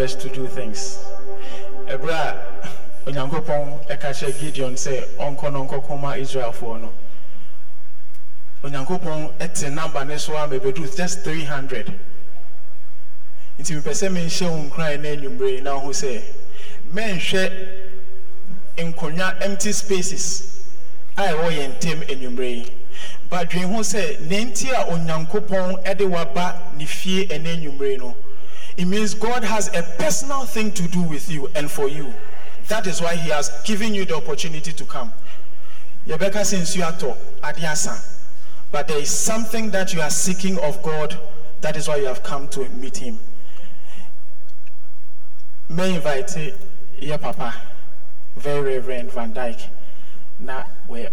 best to do things. Ebra, Onyankopon, Ekache Gideon say, Onko Nonko Koma Israel for no. Onyankopon, it's a number, Neswa, maybe do just 300. Nti mepɛ sɛ menhyɛ ho nkran na anwummere na ho sɛ menhwɛ nkonnwa empty spaces a ɛwɔ yɛn ntam anwummere yi badwene ho sɛ ne a onyankopɔn de waba ne fie ɛne anwummere no it means god has a personal thing to do with you and for you that is why he has given you the opportunity to come. Yebeka since you are to adiasa. But there is something that you are seeking of God. That is why you have come to meet him. May invite your papa, very Reverend Van Dyke. Now we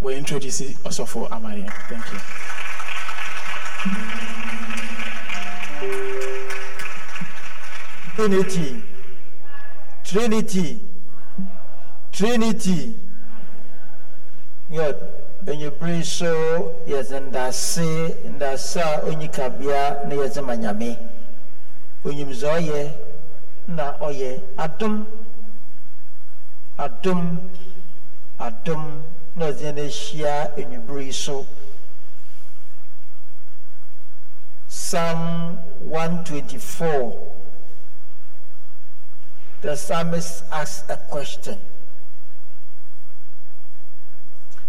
we introduce also for Amaye. Thank you. Unity. Trinity. Trinity. Yod, enyibiri so yɛdze ndase ndase a onyi kabea na yɛdze ma nyame onyimdze ɔyɛ na ɔyɛ adom adom adom na ɔdze yɛn ahyia enyibiri so psalm 124 the psalmist asks a question.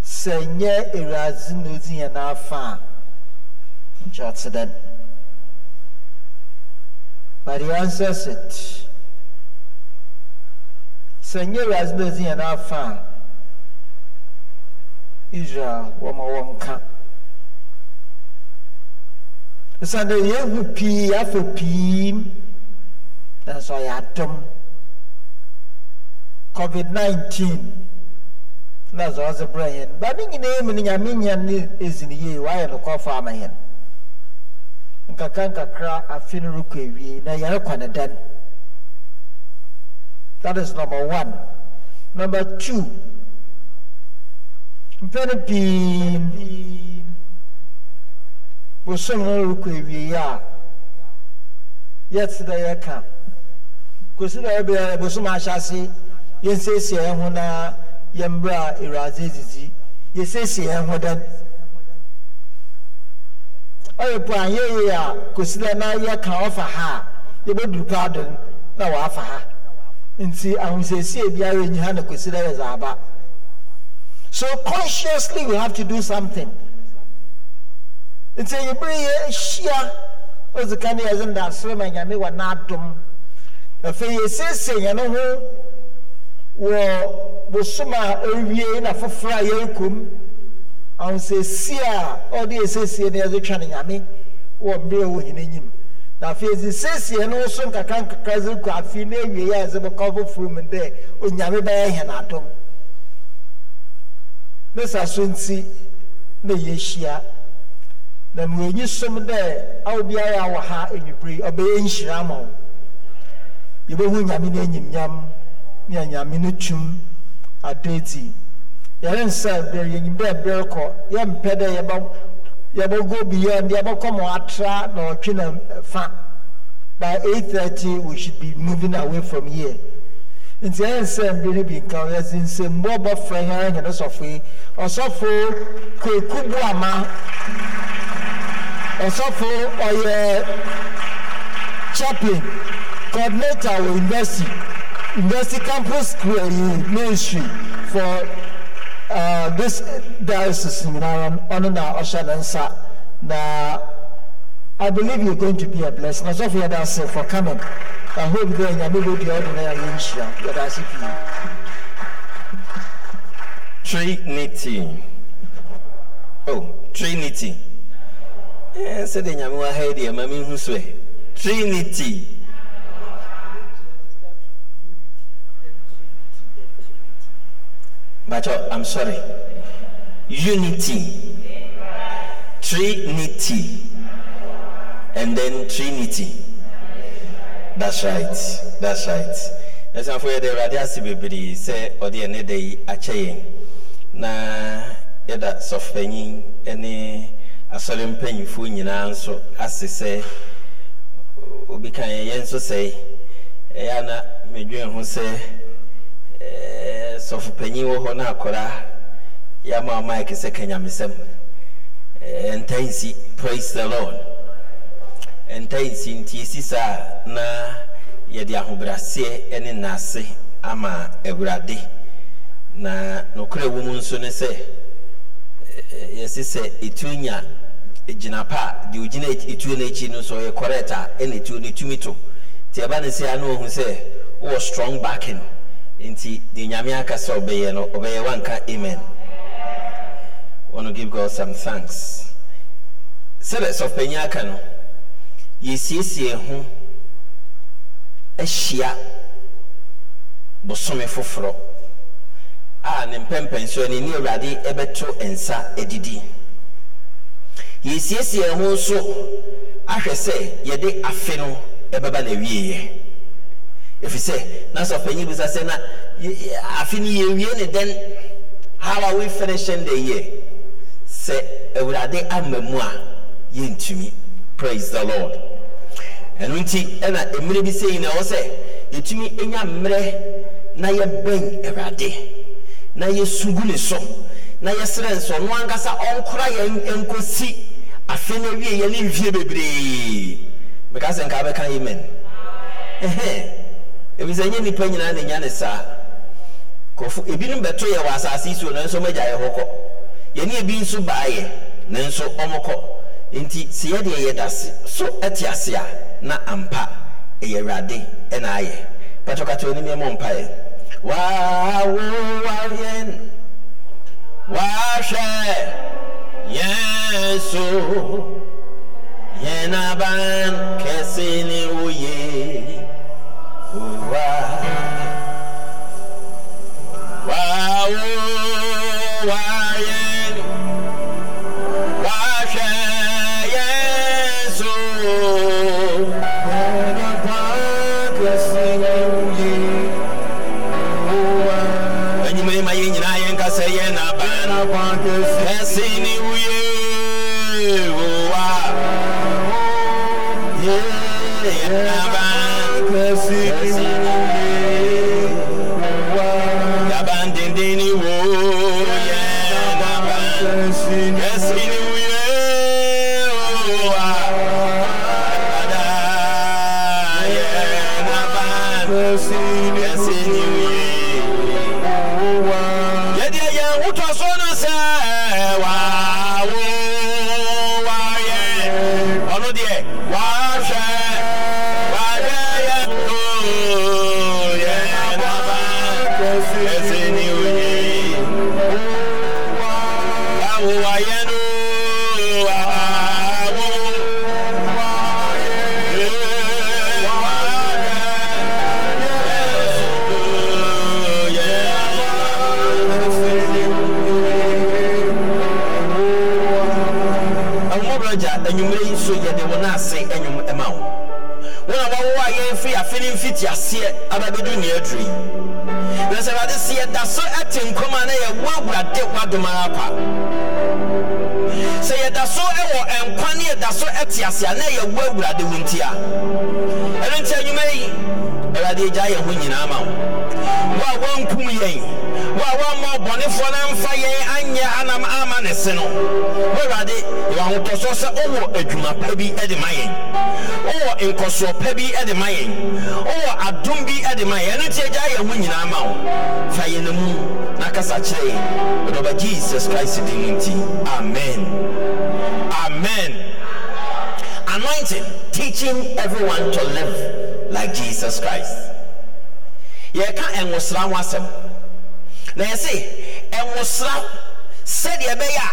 Sɛ nyɛ Awurade na odi yɛn afa a, nkyɛ ɔte dɛn. But he answers it. Sɛ nyɛ Awurade na odi yɛn afa a, Israel wɔma wɔn ka. Sɛ yɛhu pii afa pii nanso ɔyɛ adom. Covid-19 na sɛ ɔdze brɛ yɛn ba ne nyinaa mu no nyame nya ne ɛzi no yie wayɛ nokɔfa ama yɛn nkakra nkakra afe no rekɔ awie na yɛrekɔ ne dɛn that is number one. Number two. Mpɛn pii bosom no rekɔ awie a yɛte dɛ yɛka kòsi na ɛbɛ ɛbosom ahyɛ ase yɛnsiesie yɛn ho na yɛmbrɛ a awurade didi yɛsiesie yɛn ho ɔyɛ po anyɛ yie a kòsi na na yɛka ɔfa ha a yɛbɛduru paado na wɔafa ha. Nti ahosiesie biara enyi ha na kòsi na yɛ dze aba. So consciously we have to do something. Nti yɛbere yɛ ahyia ɔdzi ne yɛdze ndasere ma nyame wɔ n'adom. Afei yɛsiesie yɛn ho wɔ bosom a ɔrewie na foforɔ a yɛrekɔ mu ahosiesie a ɔde yɛsiesie no yɛdze twa ne nyame wɔ mmerɛ a ɛwɔ hene anim. Na afei yɛdze siesie no so nkakra nkakra dze kɔ afei na awie yɛ a yɛdze bɛkɔ foforɔ mu dɛ onyame bɛyɛ hɛn adom. Ne saa so nti na yɛahyia. Na mmerɛnyi som dɛ awo biara wɔ ha anwummere ɔbɛyɛ nhyira ma wo. Yɛbɛhu nyame no anyimnyam. Ne anyame no tum adedi yɛrensɛ berɛ yɛnyim dɛ berɛ kɔ yɛmpɛ dɛ yɛbɛ yɛbɛgo beyond yɛbɛkɔ ma atra na ɔtwe na fa. By 8:30 we should be moving away from here. Nti ɛyɛ nsɛ mbere bi nka yɛdze nsɛmbɔ bɔfra yɛn ahɛn sɔfo yi. Ɔsɔfo kweku buama. Ɔsɔfo ɔyɛ chaplain coordinator wɔ university University Campus Ministry for uh, this diocese in Naram, Onuna Oshalensa. Now, I believe you're going to be a blessing. As of here, that's for coming. I hope you're going to be ordinary insurance. That's it. Trinity. Oh, Trinity. Yes, I didn't know how to do it. Trinity. Bacho, uh, I'm sorry. Unity. Trinity. And then Trinity. That's right. That's right. ɛsanfo yɛde awurade ase bebree sɛ ɔde ɛne da yi akyɛ yɛn na yɛda sɔfopanyin ne asɔre mpanyinfoɔ nyinaa nso ase sɛ obi ka yɛn nso sɛ ɛyɛ ana medwen ho sɛ sɔfopanyin wɔ hɔ na akɔra yɛama ɔmaike sɛ kanyamesɛm. Ɛɛ ntansi praise the lord. Ntansi nti esi saa na yɛde ahobraseɛ ne nnaase ama awurade. Na nokorɛ wɔ mu nso ne sɛ yɛse sɛ etuo nya gyina pa deɛ ogyina etuo no akyi no nso ɔyɛ correct a ɛna etuo no tumi to. Nti ɛba ne sɛ ano ohun sɛ wɔwɔ strong backing. Nti deɛ nyame aka sɛ ɔbɛyɛ no ɔbɛyɛ wanka amen. Want to give God some thanks. Sɛdeɛ sɔfpanyin aka no yɛsiesie ho ahyia bosome foforɔ a ne mpɛmpɛnsoɔ ne ne awurade bɛto nsa adidi yɛsiesie ho nso ahwɛ sɛ yɛde afe no bɛba na awieɛ ɛfiri sɛ na sɔpanyin bisa sɛ na afe no yɛwie ne dɛn how are we finishing the year? Sɛ awurade ama mu a yɛntumi praise the lord. Ɛno nti ɛna mmerɛ bi sɛ yi na ɛwɔ sɛ yɛtumi nya mmerɛ na yɛbɛn awurade na yɛsugu ne so na yɛsrɛ nso ɔno ankasa ɔnkora yɛn nkɔsi afe no awie yɛ ne mfie bebree meka sɛ nka bɛka amen ɛhɛn ebi sɛ nyɛ nipa nyinaa na nya ne saa. Kɔfo ebinom bɛto yɛ wɔ asase yi so nanso ɔmɛgya yɛ hɔ kɔ. Yɛne ebi nso baayɛ nanso ɔmo kɔ. Nti sɛ yɛdeɛ yɛda so ɛte ase a na ampa ɛyɛ awurade ɛna ayɛ. Patɔkatɔ anim yɛ mɔ mpaeɛ waawowayɛn wahwɛ yɛn so yɛn aban kɛse ne woye yɛn mfiti aseɛ aba bɛdu ne aduru yi. Na sɛ awurade sɛ yɛda so ate nkɔm a na yɛwo awurade w'adom ara kwa. Sɛ yɛda so wɔ nkwa ne yɛda so te ase a na yɛwo awurade wo nti a ɛno nti anwuma yi awurade agya yɛn ho nyinaa ma wo. Wo a wɔnkum yɛn a wɔamma ɔbɔnefoɔ no amfa yɛn anyɛ anam ama ne se no. Wo awurade yɛwɔ ahotɔsoɔ sɛ wowɔ adwuma pa bi de ma yɛn wowɔ nkɔsoɔ pa bi de ma yɛn wowɔ adom bi de ma yɛn ɛno nti agya yɛn ho nyinaa ma wo. Fa yɛn mu na kasa kyerɛ yɛn wɔde ɔba jesus christ din mu nti. Amen. Amen. Anointing teaching everyone to live like jesus christ. Yɛka ɛnwosra ho asɛm na yɛse ɛnwosra sɛdeɛ ɛbɛyɛ a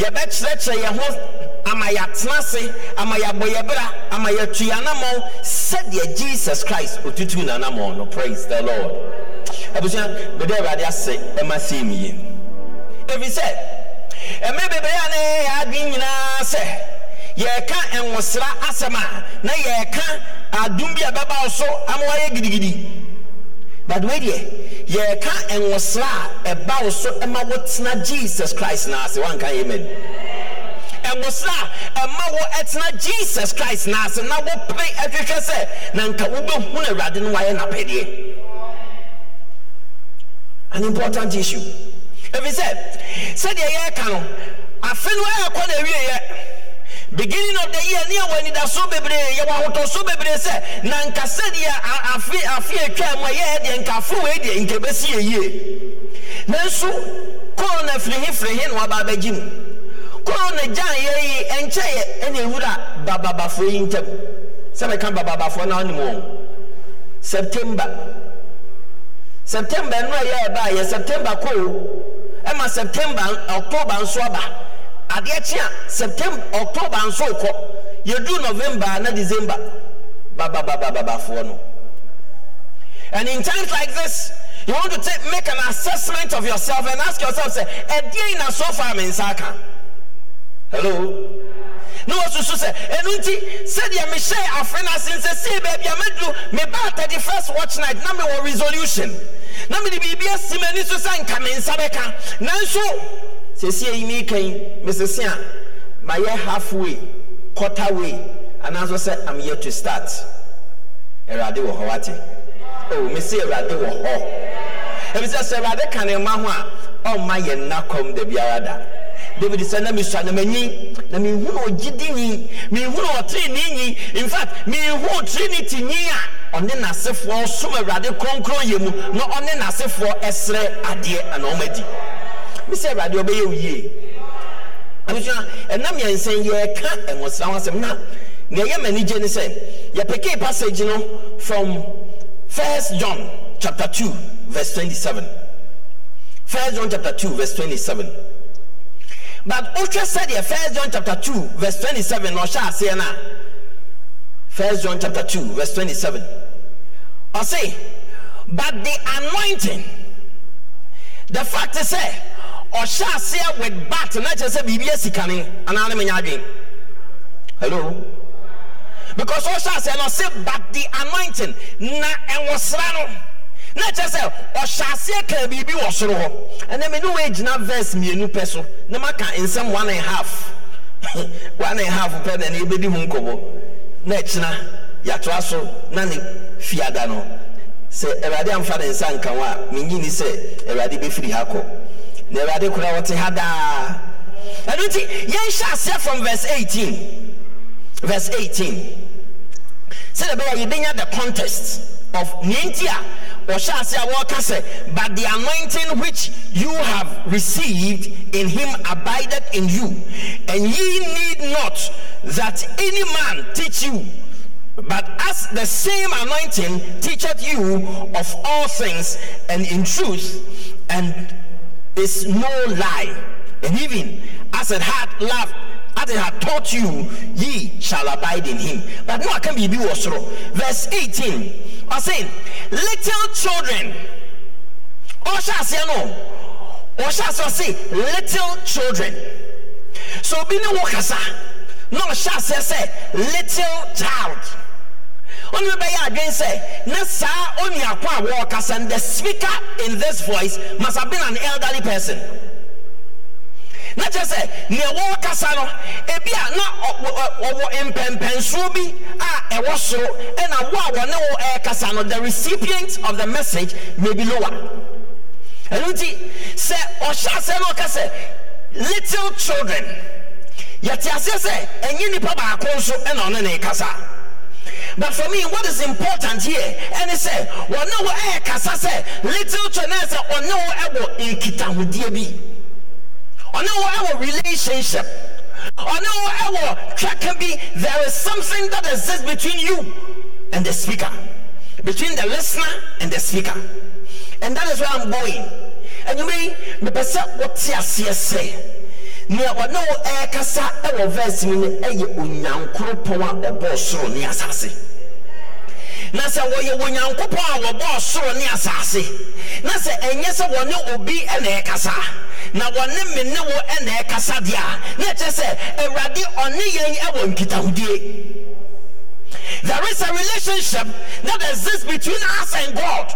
yɛbɛkyerɛkyerɛ yɛn ho ama yɛatena ase ama yɛabɔ yɛ bra ama yɛatu yɛ anammɔn sɛdeɛ jesus christ otutu n'anammɔn no. Praise the lord. Abusua mede awurade ase ɛma sei mu yie. Ɛfiri sɛ ɛmɛ bebree a na yɛyɛ adwene nyinaa sɛ yɛreka nwosra asɛm a na yɛreka adom bi a ɛbɛba wo so ama wayɛ gidigidi but wei deɛ yɛreka nwosra a ɛba wo so ma wotena jesus christ na ase. Wanka amen. Nwosra a ɛma wo ɛtena jesus christ na ase na wopere ɛhwehwɛ sɛ na nka wobɛhunu awurade no wayɛ n'apɛdeɛ. An important issue. Ɛfiri sɛ sɛdeɛ yɛreka no afe no ɛrekɔ na awieɛ beginning of the year ne yɛwɔ anidaso bebree yɛwɔ ahotɔso bebree sɛ na nka sɛdeɛ afe afe atwa mu a yɛyɛ deɛ nka afe wei deɛ nka ɛbɛsi yɛ yie. Nanso korona firi he firi he na waba abɛgye mu. Korona gyan yɛ yi ɛnkyɛ yɛ ɛna ewura bababafoɔ yi ntam. Sɛ mɛka bababafoɔ na ɔnim wɔn. September. September no a yɛ ɛba yɛ september koo ɛma september october nso aba. Adeɛ kye a september october nso kɔ yɛdu november na december. Bababababafoɔ no. And in times like this you want to take, make an assessment of yourself and ask yourself say ɛdeɛ na so far me nsa aka? Hello? Na wɔsusu sɛ ɛno nti sɛdeɛ mehyɛ afe no ase nsɛ sei baabi a mɛduru mebaa 31st watch night na mewɔ resolution. Na mede biribi asi m'ani so sɛ nka me nsa bɛka. Nanso sɛsie yi meekan mesese a mayɛ halfway quarter way anaasɛ sɛ am yet to start. Awurade wɔ hɔ wate. O mese awurade wɔ hɔ. Ɛfisɛ sɛ awurade ka ne mma ho a ɔmma yɛ nna kɔm da biara da david sɛ na mesua na m'anyi na menhunu ɔgyedinyi menhunu ɔterenenyi in fact menhunu trinity nyi a ɔne n'asefoɔ som awurade kronkron yɛ mu na ɔne n'asefoɔ ɛserɛ adeɛ ana ɔmadi mesɛ awurade ɔbɛyɛ wo yie abusua ɛnam yɛnsɛn yɛreka ɛnwosra ho asɛm. Na nea ɛyɛ m'ani gye ne sɛ yɛpekee passage no from first john chapter 2 verse 27 first john chapter 2 verse 27 but wotwɛ sɛdeɛ first john chapter 2 verse 27 na ɔhyɛ aseɛ no a first john chapter 2 verse 27 ɔse but the anointing the fact is sɛ ɔhyɛ aseɛ with bat na kyerɛ sɛ biribi asi kane anaa ne menya adwen hello? Because ɔhyɛ aseɛ no ɔse but the anointing na ɛwosra no na kyerɛ sɛ ɔhyɛ aseɛ kaa biribi wɔ soro hɔ ɛnɛ me ne wɔagyina verse mmienu pɛ so na maka nsɛm one and half. One and half pɛ na yɛbɛdi ho nkɔmmɔ na ɛkyena yɛatoa so na ne fiada no. Sɛ awurade amfa ne nsa nka ho a menyi ni sɛ awurade bɛfiri ha kɔ. Na awurade kora wɔte ha daa ɛno nti yɛnhyɛ from verse 18 verse 18 sɛdeɛ ɛbɛyɛ a yɛbɛnya the context of nientia wɔhyɛ ase a wɔreka but the anointing which you have received in him abideth in you. And ye need not that any man teach you but as the same anointing teacheth you of all things and in truth and is no lie. And even as it had loved as it had taught you ye shall abide in him. But no biribi wɔ soro verse 18 ɔse little children ɔhyɛ aseɛ no? Ɔhyɛ aseɛ ɔse little children. So obi ne wo kasa na ɔhyɛ aseɛ sɛ little child ɔno bɛyɛ adwene sɛ na saa onuako a wɔrekasa and the speaker in this voice must have been an elderly person. Na kyerɛ sɛ nea wɔrekasa no. Ebi a na ɔwɔ mpɛmpɛnsoɔ bi a ɛwɔ soro ɛna wo a wɔne wo ɛrekasa no the recipient of the message may be lower. Ɛno nti sɛ ɔhyɛ asɛ no ɔka sɛ little children yɛte aseɛ sɛ ɛnyɛ nipa baako nso ɛna ɔne ne kasa but for me what is important here ɛne sɛ wɔne wo eh ɛrekasa sɛ little children ɛne sɛ ɔne wo eh ɛwɔ nkitahodie bi. Ɔne wo eh ɛwɔ relationship. Ɔne wo ɛwɔ twaka bi. There is something that exists between you and the speaker between the listener and the speaker and that is where i'm going. Ɛnwuma yi mepɛ sɛ wote aseɛ sɛ nea ɔne wo ɛrekasa ɛwɔ verse mu no ɛyɛ onyankoropɔn a ɔbɔɔ soro ne asase. Na sɛ wɔyɛ onyankopɔn a wɔbɔɔ soro ne asase na sɛ ɛnyɛ sɛ wɔne obi ɛna ɛkasa na wɔne me ne wo ɛna ɛkasa deɛ a na ɛkyerɛ sɛ awurade ɔne yɛn ɛwɔ nkitahodie. There is a relationship that exists between us and god.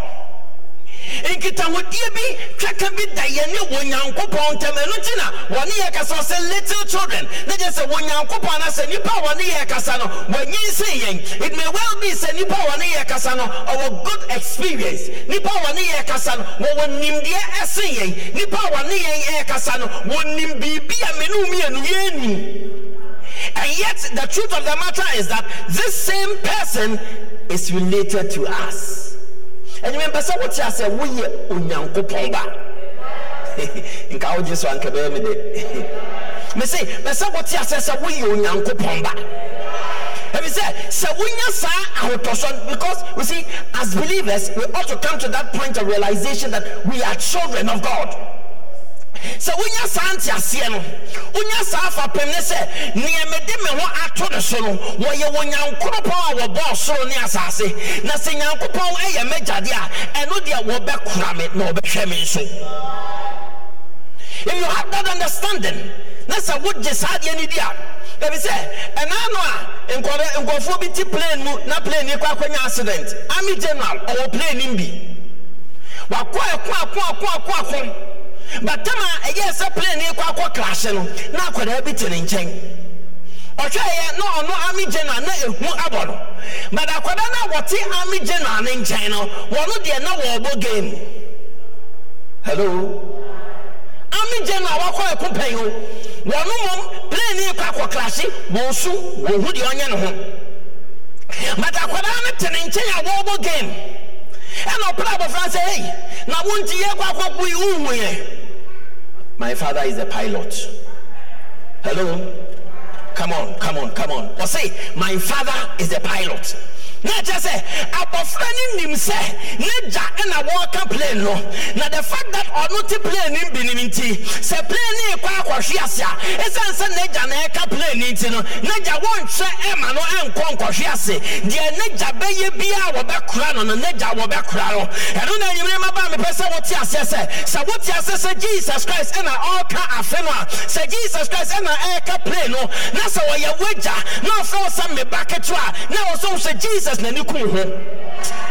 Nkitahodie bi twaka bi da yɛne onyankopɔn ntam ɛno nti na wɔne yɛ kasa sɛ little children. Na gye sɛ onyankopɔn na sɛ nipa a wɔne yɛ kasa no wɔnyinsee yɛn. It may well be sɛ nipa a wɔne yɛ kasa no ɔwɔ good experience. Nipa a wɔne yɛ kasa no wɔwɔ nimdeɛ ɛsen yɛn. Nipa a wɔne yɛn yɛ kasa no wɔnim biribi a menu mmienu yɛnnim and yet the truth of the matter is that this same person is related to us ɛnyɛmɛ mpɛ sɛ wote asɛ woyɛ onyankopɔn ba nka wogye so anka bɛyɛ me de. Me se pɛ sɛ wote asɛ sɛ woyɛ onyankopɔn ba ɛfi sɛ sɛ wonya saa ahotɔsɔ because we see as believers we ought to come to that point of realization that we are children of god sɛ wonya saa nteaseɛ no wonya saa fapem ne sɛ nea mede me ho ato ne so no wɔyɛ wɔ nyankoropɔn a wɔbɔɔ soro ne asase. Na sɛ nyankopɔn ɛyɛ m'agyade a ɛno deɛ wɔbɛkora me na wɔbɛhwɛ me nso. If you have that understanding na sɛ wogye saa deɛ no di a baabi sɛ ɛnaa no a nkɔdɛ nkɔfoɔ bi ti plane mu na plane yi kɔ akɔnya accident army general ɔwɔ plane bi. Wakɔ ɛko ako ako ako ako batam a ɛyɛ sɛ plane kɔ akɔ krahye no na akwadaa bi te ne nkyɛn ɔhwɛeɛ na ɔno army general na ehu abɔ no but akwadaa no a wɔte army general ne nkyɛn no wɔn deɛ na wɔrebɔ game hello army general wakɔ ɛko pɛn o wɔn mom plane kɔ akɔ krahye wɔn so wɔn hu deɛ ɔnyɛ ne ho but akwadaa no te ne nkyɛn a wɔrebɔ game sɛ hey my father is a pilot. Hello? Come on come on come on. Ɔse my father is a pilot na kyerɛ sɛ abɔfra no nim sɛ ne gya ɛna wɔreka plane no. Na the fact that ɔno te plane no bi nim nti sɛ plane no ekɔ akɔhwe ase a ɛsiane sɛ n'agya na ɛka plane no nti no n'agya wɔnhwɛ ɛma no ɛnkɔ nkɔhwe ase. Deɛ n'agya bɛyɛ biara wɔbɛkora no no n'agya wɔbɛkora no. Ɛno na enyimire ma ba mepɛ sɛ wɔte aseɛ sɛ sɛ wote aseɛ sɛ jesus christ ɛna ɔreka afe no a sɛ jesus christ ɛna ɛreka plane no na sɛ wɔyɛ wagya na ɔfɛ wɔ sɛ meba ketewa na wɔ sɛ wɔhyɛ jesus n'ani kum ho.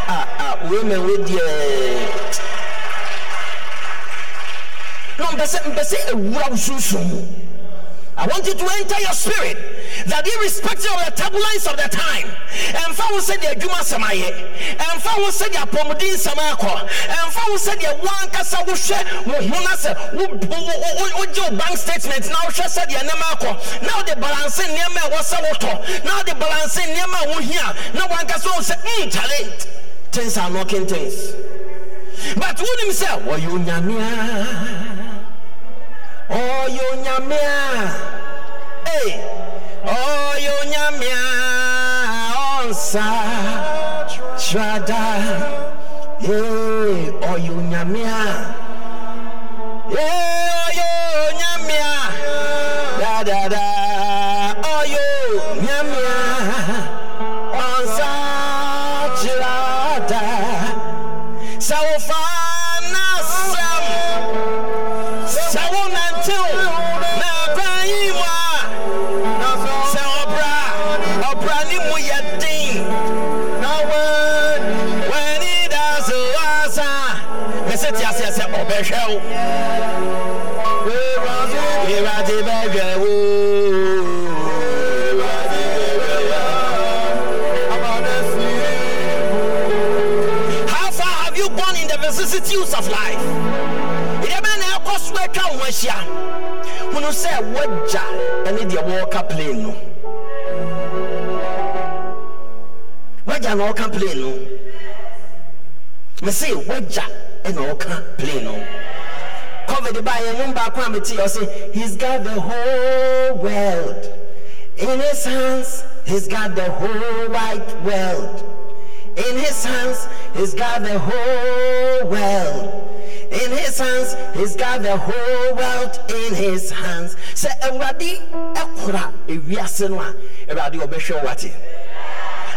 Ah, ah, a a wei eh. ma wei deɛ na mpɛ sɛ mpɛ sɛ ewura eh, wo sunsun I want you to enter your spirit that irrespective of the turbulence of the time, and for who said the Juma Samaye, and for who said the Apomodin Samako, and for who said the one Kasa Wushe, Wunasa, Ujo bank statement, now she said the Namako, now the balancing Nema was a water, now the balancing Nema Wuhia, no one Kasa said, Chale. Hmm, things are knocking things. But wonim sɛ wɔyɛ onyame a ɔyɛ onyame a ei ɔyɛ onyame a ɔnsa trada ee ɔyɛ onyame a ee ɔyɛ onyame a dadada ɔyɛ onyame bɛhwɛ How far have you gone in the vicissitudes of life? Ìdẹ́bẹ́ na ẹ̀kọ́ so atwa wo ho ahyia. Hunu sɛ wagya ne deɛ wɔreka plane no. Wagya na ɔka plane no. Wagya na ɔka plane no. COVID ba yɛn mu baako he's got the whole world in his hands he's got the whole wide world. In his hands, he's got the whole world. In his hands, he's got the whole world in his hands. Sɛ Awurade ɛkora ewiase no a, Awurade ɔbɛhwɛ wate.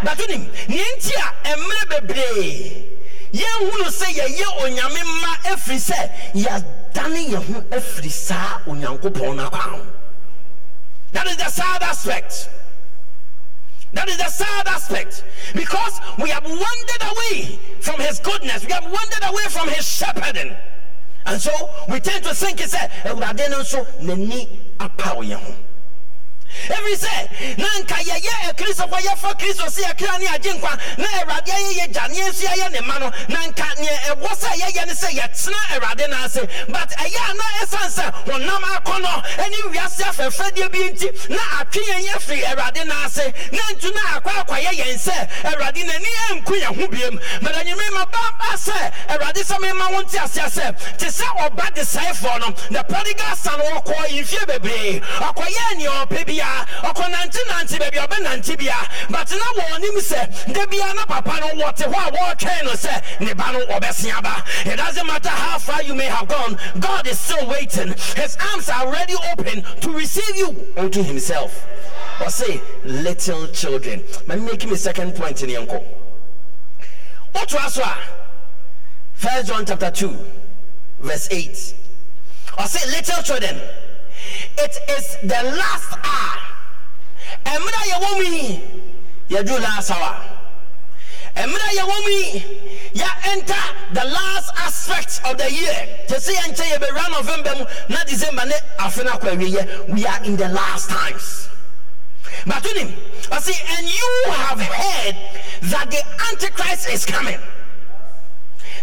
Bato nim, nea nti a mmerɛ bebree yɛnhunu sɛ yɛyɛ onyame mma ɛfiri sɛ yɛadane yɛn ho afiri saa onyankopɔn no akwan ho. That is the sad aspect. That is the sad aspect. Because we have wandered away from his goodness. We have wandered away from his shepherding. And so we tend to think it's a Awurade no nso n'ani apa yɛn ho. Every say, na nka yɛyɛ akristofoɔ yɛfa kristo sɛ yɛkra ne agye nkwa na awurade ayɛ yɛ gya ne yɛnso yɛyɛ ne ma no na nka neɛ ɛwɔ sɛ yɛyɛ ne sɛ yɛtena awurade no but ɛyɛ a na ɛsiane sɛ honam akɔnnɔ ne wiase afɛfɛdeɛ bi nti na atwe yɛn yɛ firi awurade no ase na ntu na akɔ akɔyɛ yɛn sɛ awurade n'ani anku yɛn ho biam but anyime maba sɛ awurade sɛ mema wo nte aseɛ sɛ te sɛ ɔba de sɛefoɔ no the prodigal son wɔkɔɔ mfie bebree ɔkɔyɛɛ neɛ ɔpɛ biara ɔkɔnantenante baabi a ɔbɛnante bia. But na wɔnim sɛ da bia na papa no wɔte hɔ a wɔretwɛn no sɛ ne ba no ɔbɛse aba. It doesn't matter how far you may have gone god is still waiting. His arms are already open to receive you unto himself. Say little children. Me make me second point in yanko wotoa so a first john chapter 2 verse 8 or say little children it is the last hour. Mmerɛ a yɛwɔ mu yi yɛduru last hour. Mmerɛ a yɛwɔ mu yi yɛ enter the last aspect of the year. Te sɛ yɛnkyɛ yɛbɛwura november mu na december no we are in the last times. But wonim ɔse and you have heard that the antichrist is coming.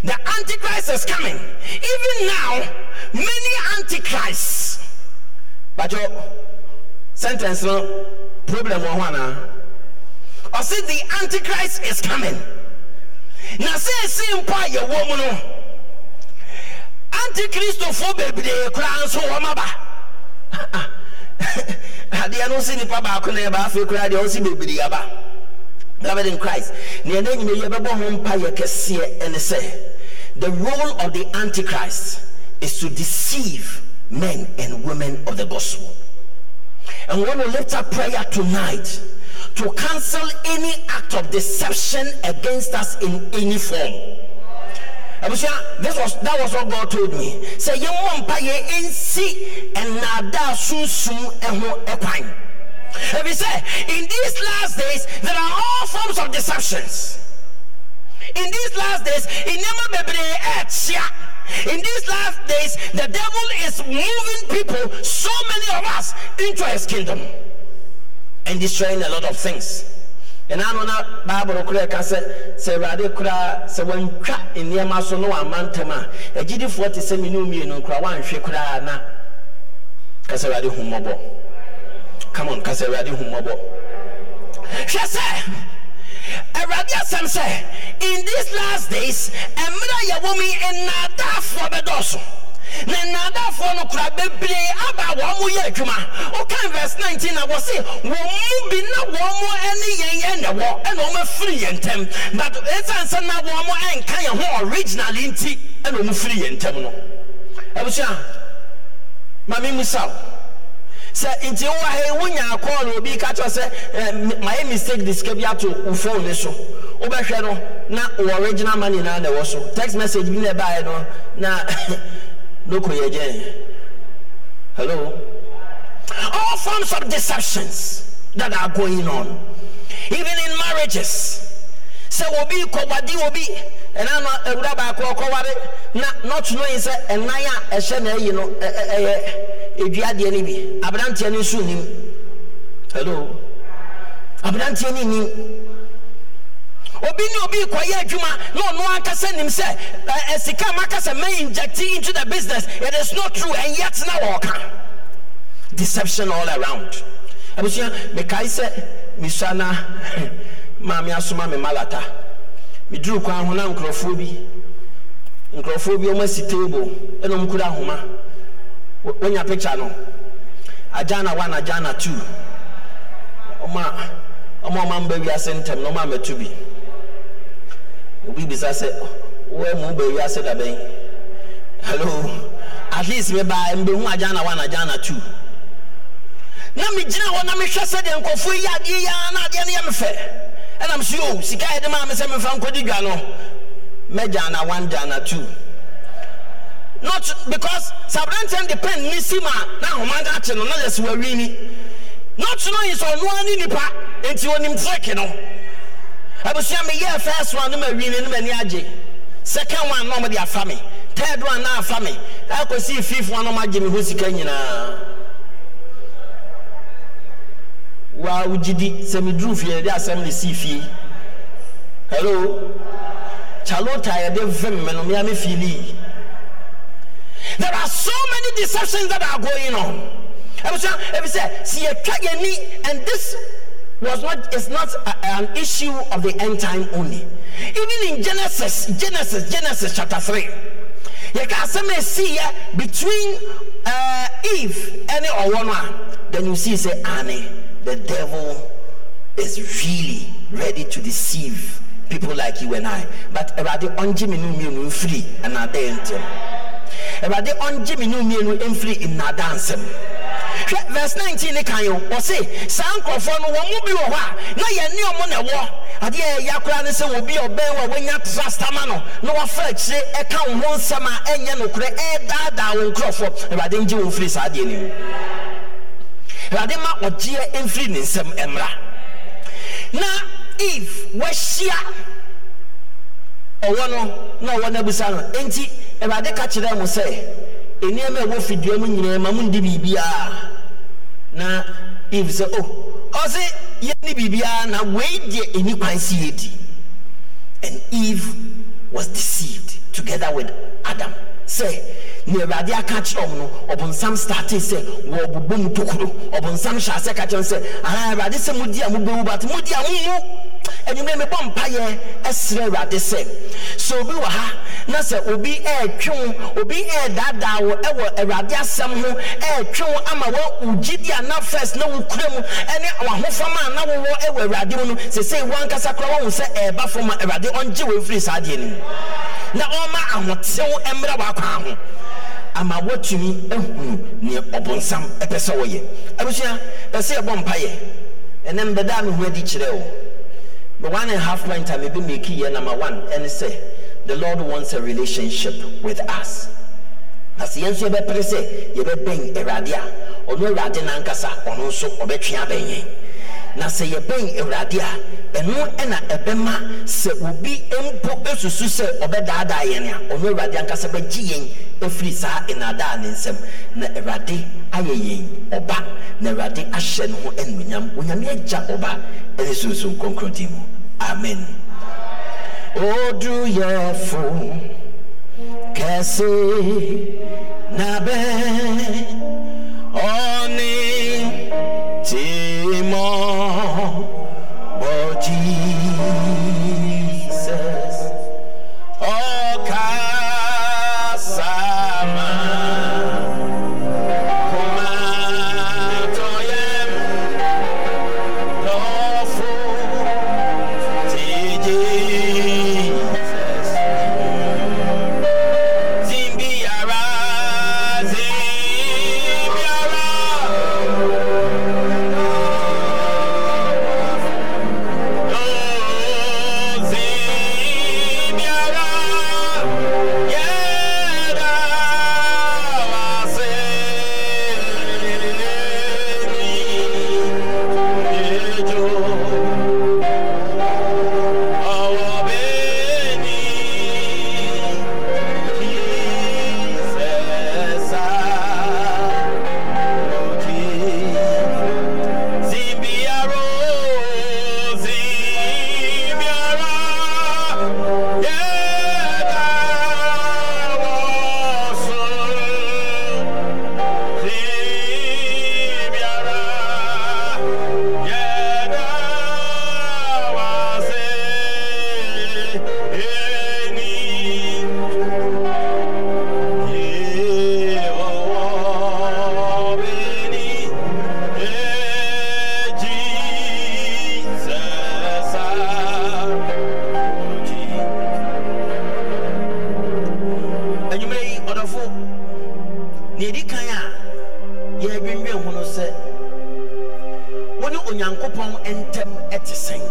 The antichrist is coming. Even now many antichrists Bajo, sentence no problem wɔ ho anaa ɔse the antichrist is coming. Na seesei mpo a yɛwɔ mu no. Antichristofoɔ bebree koraa nso wɔm aba adeɛ no si nipa baako na ɛba afei koraa deɛ ɔsi bebree aba beloved in christ nea na nyina yɛbɛbɔ ho mpa yɛ kɛseɛ ɛne sɛ the role of the antichrist is to deceive men and women of the gospel. And we want to lift up prayer tonight to cancel any act of deception against us in any form. abusua this was that was what God told me. Say yɛn mo mpa yɛ nsi ɛnada sunsun ɛho ɛkwan. Ebi sɛ in these last days there are all forms of deceptions. In these last days, nneɛma bebree ɛɛkyia. In these last days, the devil is moving people, so many of us, into his kingdom and destroying a lot of things. ɛna ano na bible koraa ka sɛ sɛ awurade koraa sɛ wantwa nneɛma so na wama ntɛm a agyidifoɔ te sɛ mene mmienu koraa woanhwɛ koraa na. Ka sɛ awurade hu mmɔbɔ come on ka sɛ awurade hu mmɔbɔ hwɛ sɛ awurade asɛm sɛ in these last days mmerɛ a yɛwɔ mu yi nnaadaafoɔ bɛdɔɔso. Na nnaadaafoɔ no kora bebree aba a wɔn mo yɛ adwuma. Wokan verse 19 na wɔse wɔn mu bi na wɔn mo ne yɛn ɛnɛ wɔ ɛna wɔn afiri yɛn ntɛm. But ɛsiane sɛ na wɔn mo ɛnka yɛn ho originally nti ɛna wɔn firi yɛn ntɛm no. Abusua maame musaw sɛ nti wo ha wonya akɔɔ na obi ka kyerɛ sɛ eh, mayɛ mistake de sika bi ato wo phone ne so. Wobɛhwɛ no na wɔ original money naa na ɛwɔ so. Text message bi na ɛbaeɛ no na loko yɛ gyɛn hello? All forms of deceptions that are going on even in marriages. Sɛ obi kɔwade obi ɛna no awura baako ɔkɔware na not knowing sɛ ɛnan a ɛhyɛ na ayi no ɛ- ɛ- ɛyɛ eduadeɛ no bi. Aberanteɛ no nso nim hello? Aberanteɛ no nim obi ne obi kɔyɛ adwuma na ɔno ankasa nim sɛ ɛ- sika ma akasa ma inject into the business it is not true and yet na wɔɔka. Deception all around. Abusua mekae sɛ misua na maame asoma me malata. Meduru kwan ho na nkurɔfoɔ bi. Nkurɔfoɔ bi ɔmo asi table ɛna ɔmo kura ahoma. wonya picture no. Ajana one ajana two. Ɔma ɔma ɔma mba wiase ntɛm na ɔma mɛtu bi obi bisa sɛ wɔn mu ba wiase da bɛn hello. At least mi ba mbɛhu ajana one ajana two. Na mi gyina hɔ na mi hwɛ sɛ deɛ nkɔfo yi adeɛ yi ara na adeɛ no yɛ mi fɛ. Ɛna mi si o sika yɛ de maa mi sɛ mi fa nkɔ di dwa no. Mɛ jana one jana two. Not because sabrantɛn de pen ne si ma na ahoma no akye no na yɛ sɛ wawi ni not knowing sɛ ɔno ne nipa enti onim trick no abusua meyɛɛ first one no ma wi ni ne m'ani agye second one na ɔmde afa me third one na afa me akɔsii fifth one na ɔmagye me ho sika nyinaa waa wogyidi sɛ meduru fie yɛde asɛm ne sii fie. Hello? Chalota yɛde vem me no mea me fiilii there are so many deceptions that are going on. Ebi sɛ si yɛtwa yɛni and this was not is not a, an issue of the end time only. Even in genesis genesis genesis chapter three you can a esi yɛ between uh, eve ɛne ɔwɔ no a then you see say ane the devil is really ready to deceive people like you and I. But ɛwurade ɔngye free and i ɛnada ntɛm ɛwurade ɔngye mi nu mmienu mfiri nnada nsɛm hwɛ verse nineteen ne kan o ɔse saa nkurɔfoɔ no wɔn mu bi wɔ hɔ a na yɛn ne ɔmo na ɛwɔ. Adeɛ a ɛyɛ ne sɛ obi ɔbɛn wɔ wɔnya trust ama no na wɔfa akyire ɛka wɔn ho nsɛm a ɛnyɛ nokorɛ ɛɛdaadaa wɔn nkurɔfoɔ. Ɛwurade ngye wɔn firi saa adeɛ no mu. Awurade ma ɔgyeɛ mfiri ne nsɛm mmra. Na eve wahyia ɔwɔ no na ɔwɔ no abusa no. Enti awurade ka kyerɛ mo sɛ nneɛma a ɛwɔ fidua mu nyinaa ma mo ndi biribiara na eve sɛ o ɔse yɛni biribiara na wei deɛ ɛni kwan si yɛdi and eve was deceived together with adam. Sɛ ne awurade aka kyerɛ ɔmo no ɔbɔnsam starte sɛ wɔbobɔ mu tokuro ɔbɔnsam hyɛ asɛ ka kyerɛ sɛ ah awurade sɛ modi a mobɛwu but modi a momu anwummerɛ mebɔ mpayɛ ɛserɛ awurade sɛ sɛ obi wɔ ha na sɛ obi ɛɛtwe wo obi ɛɛdaadaa wo ɛwɔ awurade asɛm ho ɛɛtwe wo ama wo gyidi a na first na wokura mu ɛne wahofam a na wowɔ ɛwɔ awurade mu no sɛsei woankasa kora wohu sɛ ɛɛba fam a awurade ɔngye wo mfiri saa adeɛ no mu. Na ɔma ahotew mmerɛ w'akwan ho. Ama woatumi ahunu neɛ ɔbonsam ɛpɛ sɛ wɔyɛ. Abusua ɛsɛ yɛbɔ mpayɛ ɛnɛ mbɛda a mehu adi kyerɛ wo. The one and a half point a maybe make here number one and say the Lord wants a relationship with us. As yɛn nso yɛbɛpere sɛ yɛbɛbɛn awurade a ɔno awurade nankasa ɔno nso ɔbɛtwe abɛn yɛn na sɛ yɛbɛn awurade a ɛno ɛna ɛbɛma sɛ obi mpo esusu sɛ ɔbɛdaadaa yɛn a ɔno awurade ankasa bɛgye yɛn efiri saa nnaadaa ne nsam. Na awurade ayɛ yɛn ɔba na awurade ahyɛ ne ho anuonyam. Onyame agya ɔba ɛne sunsun kɔnkɔn mu. Amen. oduyɛfo kɛse nabɛ ɔne timɔ irmão. Onyankopɔn ntɛm ɛte sɛn.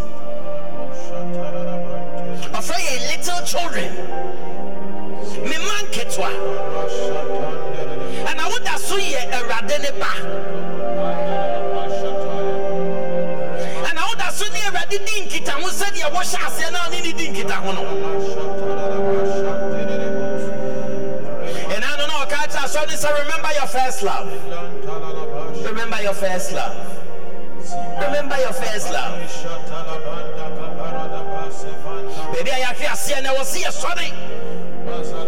Ɔfrɛ yɛ little children. Me mma nketewa. Ɛna woda so yɛ awurade ne ba. Ɛna woda so ne awurade di nkitaho sɛdeɛ wɔhyɛ aseɛ na ɔne ne di nkitaho no. Ɛna no na ɔka kyerɛ asɔre sɛ remember your first love. Remember your first love remember your first love. Baabi a yɛahwe aseɛ na ɛwɔ se yɛsɔre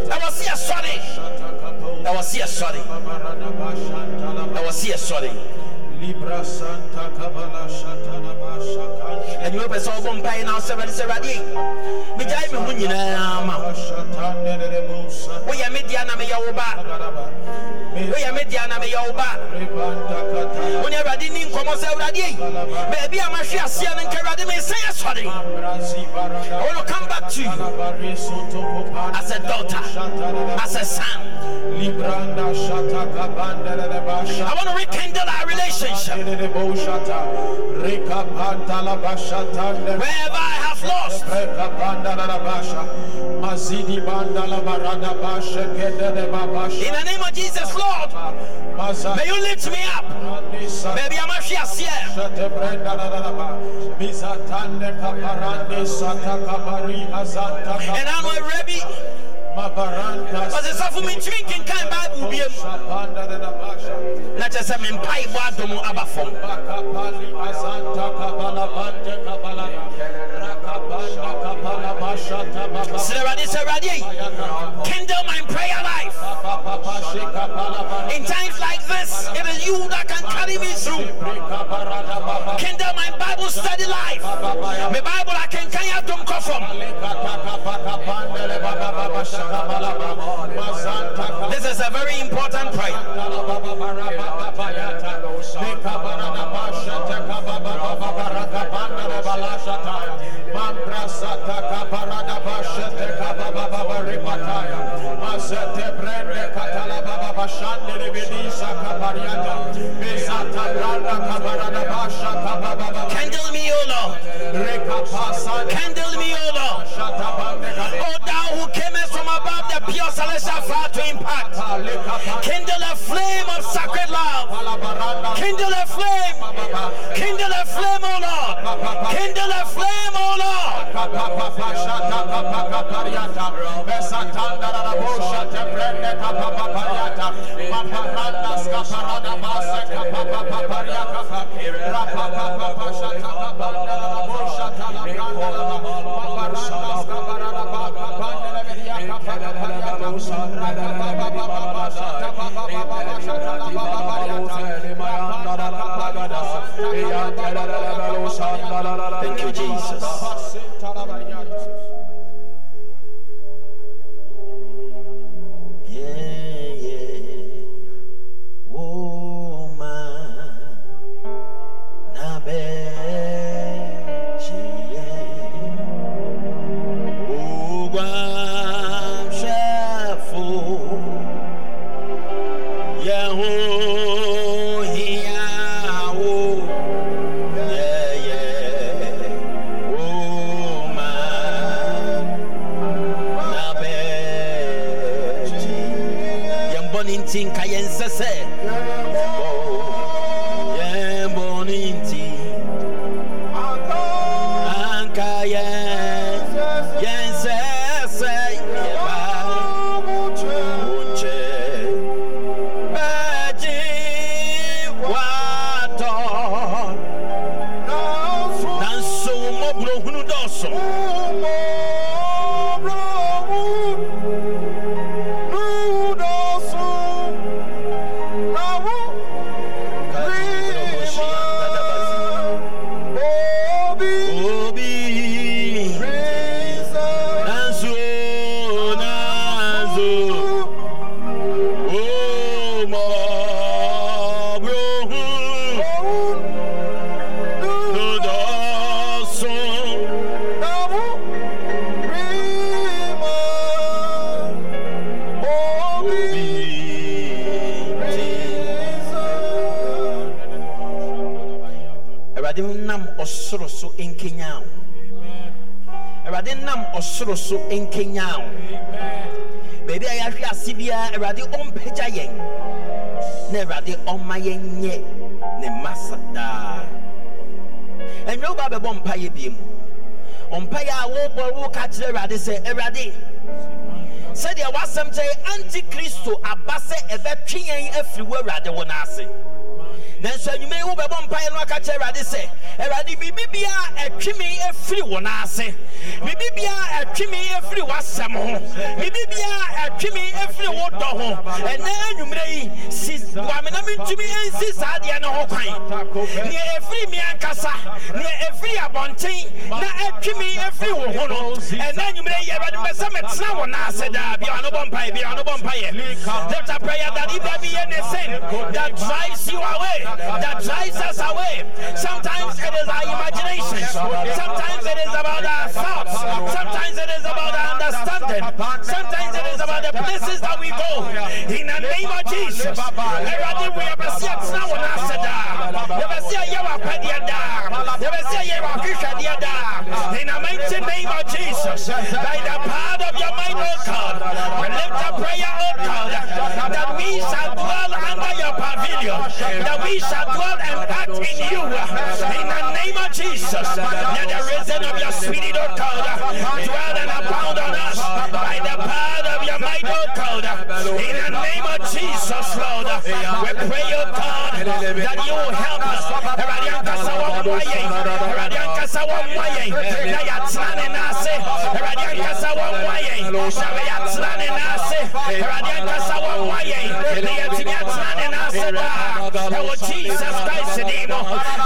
ɛwɔ se yɛsɔre ɛwɔ se yɛsɔre ɛwɔ se yɛsɔre Libra Santa Kabbalah Shatana Bashakanta ɛnyɛ wopɛ sɛ wobɔ mpae na wosɛ awurade sɛ awurade megyae me ho nyinaa ma woyɛ me dea na meyɛ wo ba woyɛ me dea na meyɛ wo ba wo ne awurade ni nkɔmmɔ sɛ awurade baabi a mahwe aseɛ no nka awurade mesɛ yɛ I want to come back to you. As a daughter, as a son. Libranda Shata Kabanda Basha. I want to rekindle our relationship. Wherever I have lost, in the name of Jesus, Lord, may you lift me up. Baby, I'm here. And I'm Mabaranta but it's for me drinking kind Bible. Be Shapanda Basha not just a me pie wadomo abafom. Bakapali Azanta Kabala Bante Kabala Rakapanda Kabala Bashata Baba Seradi, seradi. Kindle my prayer life. In times like this, it is you that can carry me through. Kindle my Bible study life. My Bible I carry out them from. This is a very important prayer. Awurade nam ɔsoro so nkenya wo. Baabi a yɛahwe ase biara awurade ɔmpagya yɛn. Na awurade ɔma yɛn nyɛ ne mma sa daa ɛnwɛ wo ba bɛbɔ mpayɛ bie mu. Ɔmpayɛ a wobɔ woka kyerɛ awurade sɛ awurade sɛdeɛ w'asɛm kyerɛ antikristo aba sɛ ɛbɛtwe yɛn afiri wo awurade wo no ase. Nanso anwuma yi wobɛbɔ mpaeɛ no aka kyerɛ awurade sɛ awurade biribi biara ɛtwe me afiri wo no ase biribi biara ɛtwe me afiri w'asɛm ho biribi biara ɛtwe me afiri wo dɔ ho ɛnɛ anwummerɛ yi si wame na mentumi ansi saa deɛ no ho kwan neɛ ɛfiri me ankasa neɛ ɛfiri abɔnten na ɛtwe me afiri wo ho no ɛnɛ anwummerɛ yi awurade mpɛ sɛ metena wo no ase daa bia ɔno bɔ mpaeɛ bia ɔno bɔ mpaeɛ lift a prayer that if there be anything that drives you away that drives us away. Sometimes it is our imagination. Sometimes it is about our thoughts. Sometimes it is about our understanding. Sometimes it is about the places that we go. In the name of Jesus. Everybody, we have a seat now on us. In the mighty name of Jesus. By the power of your mind, oh God. We lift a prayer, oh God. That we shall dwell under your pavilion. That we shall dwell and act in you. In the name of Jesus. Let the reason of your spirit, oh God, dwell and abound on us by the power of your might, oh God. In the name of Jesus, Lord, we pray, oh God, that you help us ankasa wɔmmoa yɛn na yɛatena ne nan ase awurade ankasa wɔmmoa yɛn sɛ yɛatena ne nan ase awurade ankasa wɔmmoa yɛn na yɛatumi atena ne nan ase daa ɛwɔ jesus christ din mu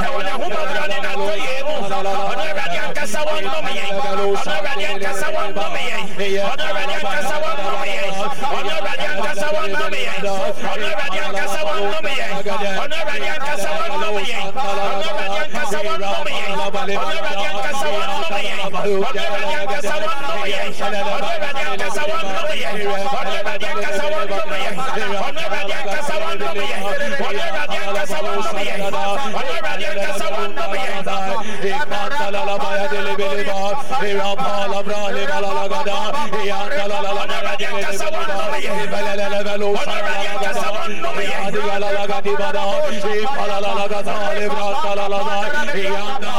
ɛwɔ ne homɔborɔ ne natɔyɛ mu ɔno awurade ankasa wɔnnome yɛn ɔno awurade ankasa wɔnnome yɛn ɔno awurade ankasa wɔnnome yɛn ɔno awurade ankasa wɔnnome yɛn ɔno awurade ankasa yɛn ɔno ankasa yɛn ɔno ankasa yɛn ɔno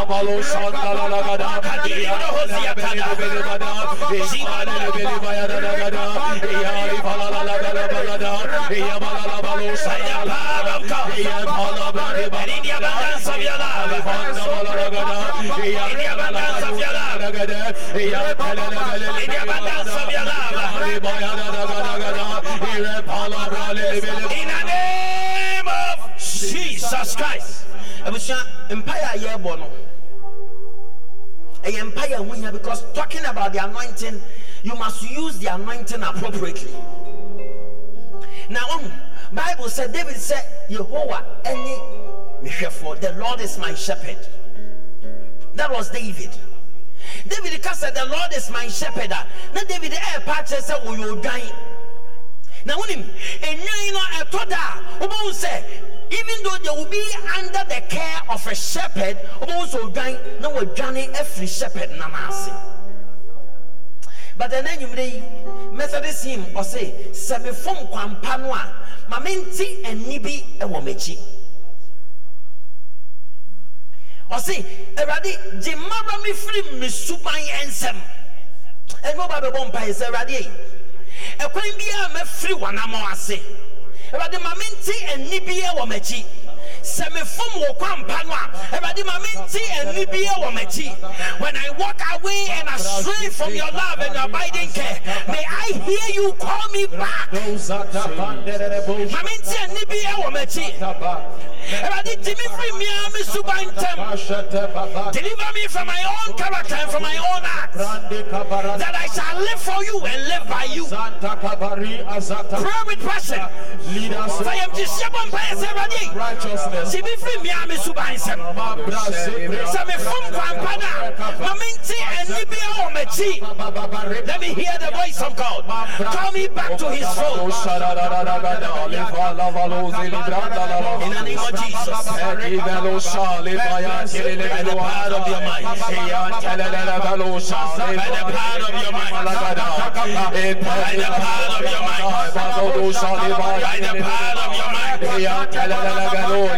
Follow Jesus Christ. Ebusha empire yebo no a empire win here because talking about the anointing, you must use the anointing appropriately. Now, um, Bible said David said, Jehovah any mehwefo, the Lord is my shepherd. That was David. David said, The Lord is my shepherd. Eh, now um, David air patches said, Oh, you're dying. Now, when him, and you know, a toda, who say, even though they will be under the care of a shepherd wobɛhu sɛ odwan na wɔadwane afiri shepherd nam ase. But ɛnɛ anwummerɛ yi methodist hymn ɔse sɛ mefom kwampa no a ma mente ani bi wɔ m'akyi. Ɔse awurade gye mmara me firi me suban nsɛm. Ɛnyɛ ɔba bɛbɔ mpaeɛ sɛ awurade ei ɛkwan biara mɛfiri w'anammɔ ase awurade ma mente ani wɔ m'akyi when i walk away and astray from your love and your abiding care may i hear you call me back. Deliver me from my own character and from my own acts that I shall live for you and live by you. Pray with passion. Fa yɛm gye hyɛ bɔ mpaeɛ si bi firi mmea me suban nsɛm sɛ kwampa let me hear the voice of god. Call me back to his fold. In the name of jesus. By the power of your mind. By the power of your mind. By the power of your mind. By the power of your mind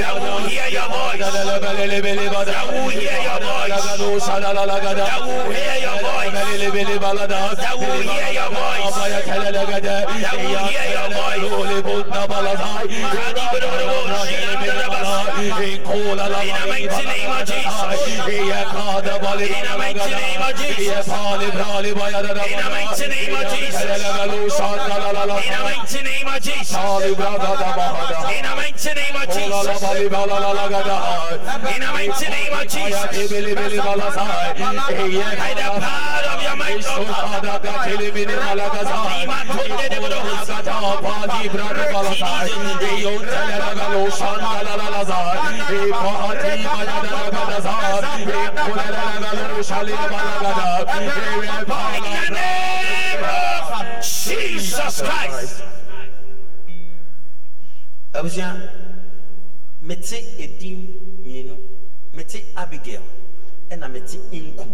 I will hear your voice I will hear your voice I will hear your voice I will hear your voice I will hear your voice I will hear your in the mighty name of Jesus Jesus. In the name of Jesus Christ. Abusua mete edin mmienu mete abigail ɛna mete nku.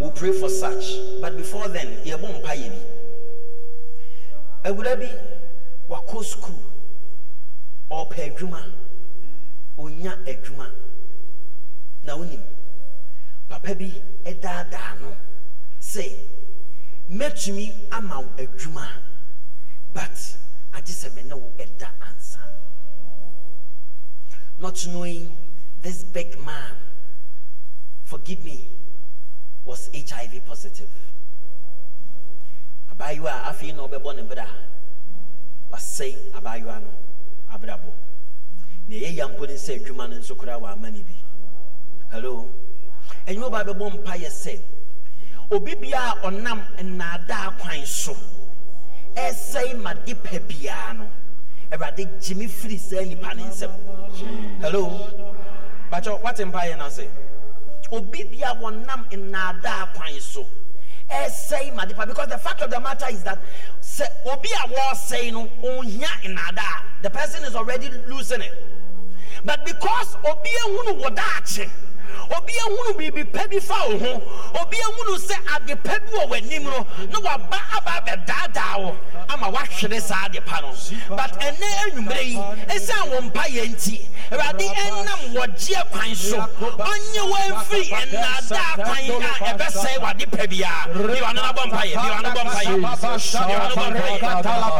We pray for such but before then yɛbɔ mpa yɛ bi. Awura bi wakɔ school ɔpɛ adwuma onya adwuma. Na wonim papa bi ɛdaadaa no sɛ mɛtumi ama adwuma but agye sɛ me ne wo ɛda ansa not knowing this big man, forgive me, was HIV positive. Abayua afi no bebo ne bra. Wasei abayua no abrabo. Ne ye yampo ne se adwuma no nso kura wa amani bi. Hello. Enyo ba bebo mpa ye se. Obi bia onam nnaada kwan so. Esei madipa bia no. Awurade gye me firi saa nipa ne nsɛm hello? Bakyɛ wate mpa yɛ no ase obi bia wɔnam nnaadaa kwan so. Ɛsɛe ma de pa because the fact of the matter is that sɛ obi a wɔresɛe no ɔnhia nnaadaa the person is already losing it. But because obi ehunu wɔ daakye obi ehunu biribi pɛ bi fa wo ho obi ehunu sɛ ade pɛ bi wɔ w'anim no na waba aba abɛdaadaa wo ama wahwere saa ade pa no. But ɛnɛ enwumere yi esan wɔn mpa yɛ nti awurade ɛnam wɔgyeɛ kwan so. Ɔnye wɔn nnaadaa kwan a ɛbɛsɛe wade pɛ biara bi wa no na bɔ mpa yɛ bi wa no bɔ mpa yɛ bi wa no bɔ mpa yɛ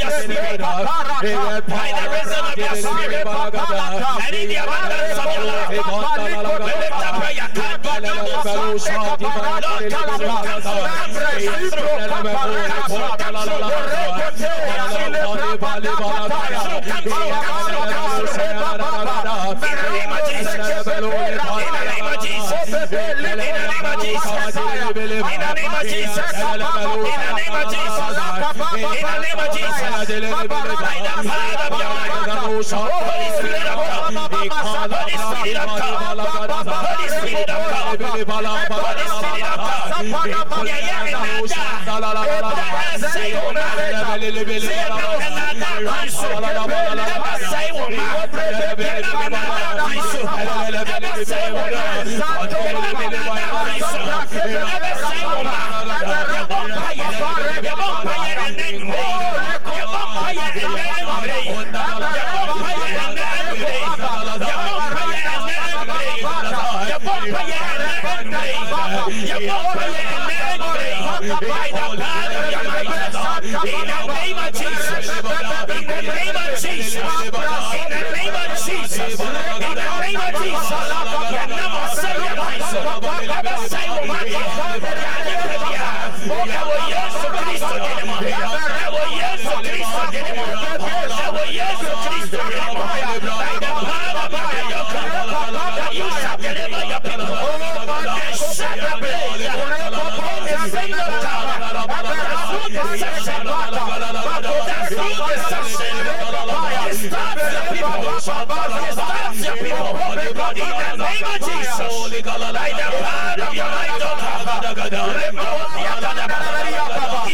by the reason of your spirit and in the abundance of your we lift up prayer in name of Jesus in the name of Jesus in the name of Jesus. In the name of Jesus. Ever say, oh,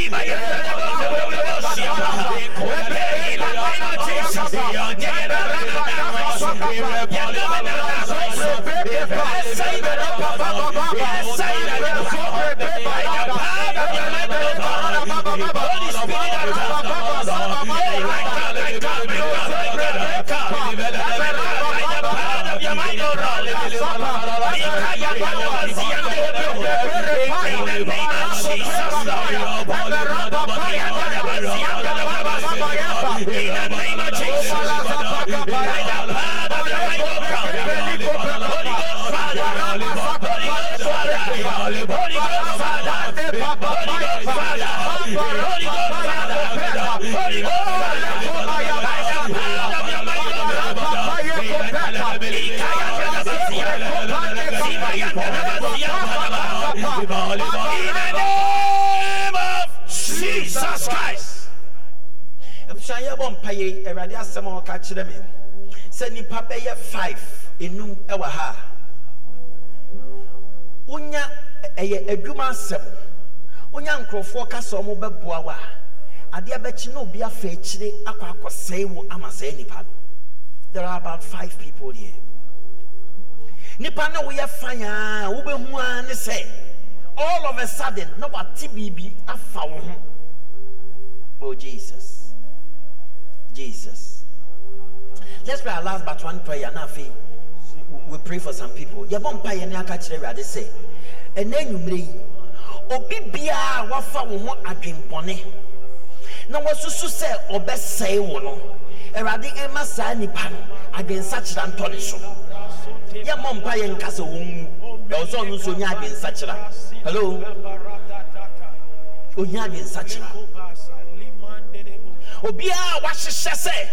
By the Jesus. In the name of Jesus. In the name of Jesus. Christ. Abusua yɛbɔ mpa yi awurade asɛm a ɔka kyerɛ me sɛ nipa bɛyɛ five. Enum ɛwɔ ha. Wonya ɛyɛ adwuma asɛm wonya nkurɔfoɔ kasa ɔmo bɛboa wo a adeɛ bɛkyi na obi afa akyire akɔ akɔsɛe wo ama sɛe nipa no. There are about five people here. Nipa na woyɛ fan a wobɛhu a ne sɛ all of a sudden na wate biribi afa wo ho. Oh jesus Jesus. Let's pray our last but one prayer. Now, we we pray for some people. Yabon pa yɛn aka kyerɛ Awurade sɛ, ɛnna enyimire yi, obi biara wafa wo ho adwempɔne na wasusu sɛ ɔbɛsɛe wo no, Awurade ɛma saa nipa no adwensakyera ntɔ ne so. Yɛmmɔ mpa yɛn nkasa wɔn mu, ɛwɔ sɛ ɔno nso onye adwensakyera. Hello, onye adwensakyera. Obiara wahyehyɛ sɛ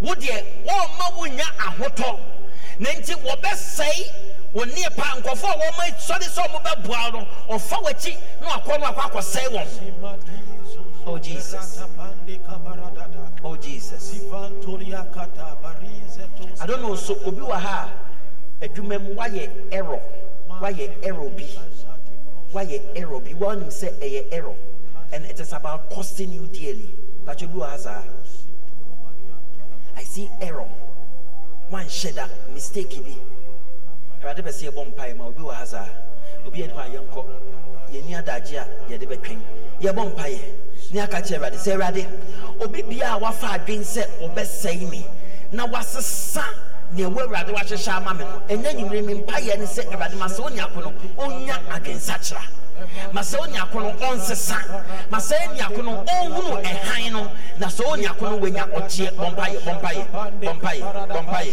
wo deɛ wɔrema wo nya ahotɔ. Na nti wɔbɛsɛe wo nneɛpa nkɔfoɔ a wɔma sɔre sɛ ɔmo bɛboa no ɔfa w'akyi na wakɔ no akɔ akɔsɛe wɔn. Oh jesus. Oh jesus. I don't know so obi wɔ ha adwuma mu wayɛ error. Wayɛ error bi. Wayɛ error bi. Wɔnim sɛ ɛyɛ error. And it is about costing you dearly but you go as a I see error. One shedder mistake bi awurade bɛ sɛ yɛbɔ mpae ma obi wɔ ha saa obi yɛ nipa yɛnkɔ yɛni adagye a yɛde bɛtwɛn yɛbɔ mpaeɛ ne aka kyerɛ awurade sɛ awurade obi bia a wafa adwen sɛ ɔbɛsɛe me. Na wasesa nea ɛwɔ awurade wahyehyɛ ama me no ɛnyɛ nwumire me mpaeɛ ne sɛ awurade ma sɛ wonya ko no ɔnya adwensakyera ma sɛ wonya ko no ɔnsesa. Ma sɛ wonya ko no ɔnhunu ɛhan na sɛ wonya ko no wanya ɔkyeɛ bɔmpaeɛ bɔmpaeɛ bɔmpaeɛ bɔmpaeɛ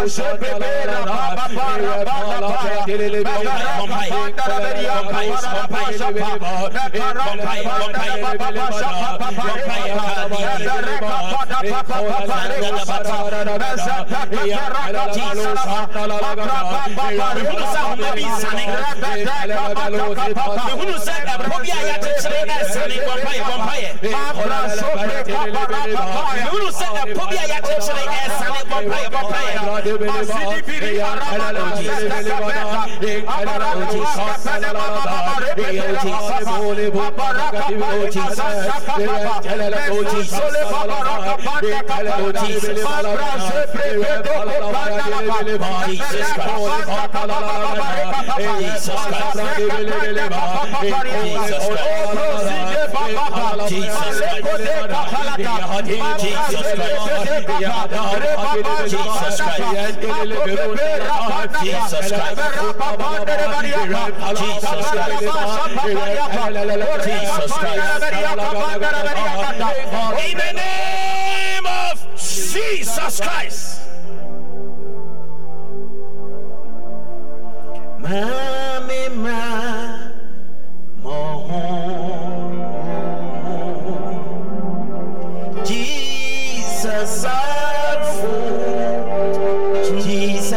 bɔmpaeɛ bɔmpaeɛ mehunu sɛ ɛpo bi In the name of Jesus Christ. Mami ma moho Jesus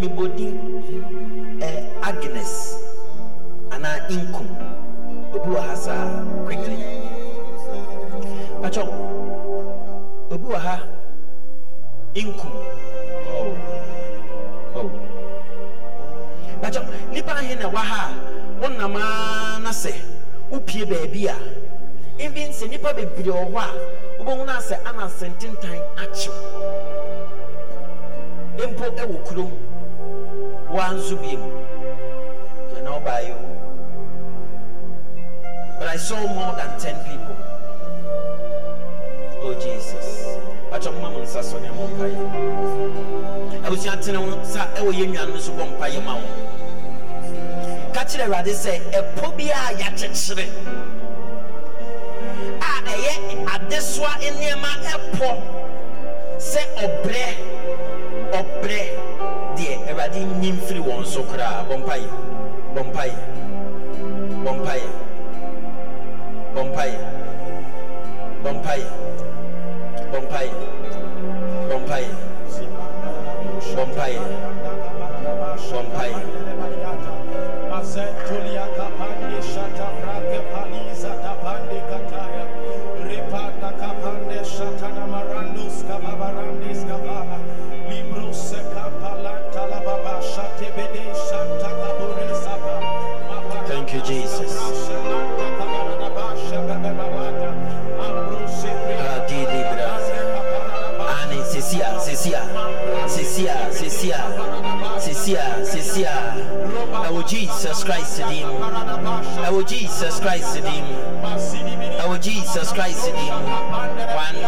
mebɔdin agnes anaa inkum obi wɔ ha saa quickly pakyɛw obi wɔ ha inkum oh. Oh. Bakyɛ nipa ahe na ɛwɔ ha a wonam ara na sɛ wopie baabi a even sɛ nipa bebree wɔ hɔ a wobɛhu no asɛ ana sɛntentan akyew mpo ɛwɔ kurom woanso biem. Ɛna wobaeɛ o. But i saw more than 10 people. Oh jesus. Moma mo nsa so ne mo mpaeɛ abusua tene wo sa ɛwɔ yɛn nuanom so bɔ mpa yɛ ma wo. Ka kyerɛ awurade sɛ ɛpɔ bi a yɛakyekyere. A ɛyɛ adesoa nneɛma ɛpɔ sɛ ɔbrɛ ɔbrɛ deɛ awurade nyi mfiri wɔn so koraa bɔmpaeɛ bɔmpaeɛ bɔmpaeɛ bɔmpaeɛ bɔmpaeɛ bɔmpaeɛ bɔmpaeɛ bɔmpaeɛ bɔmpaeɛ. Thank you, Jesus. Sesia, sesia. Sesia, sesia. Sesia, sesia. Our Jesus Christ dim. Our Jesus Christ dim. Our Jesus Christ dim. One,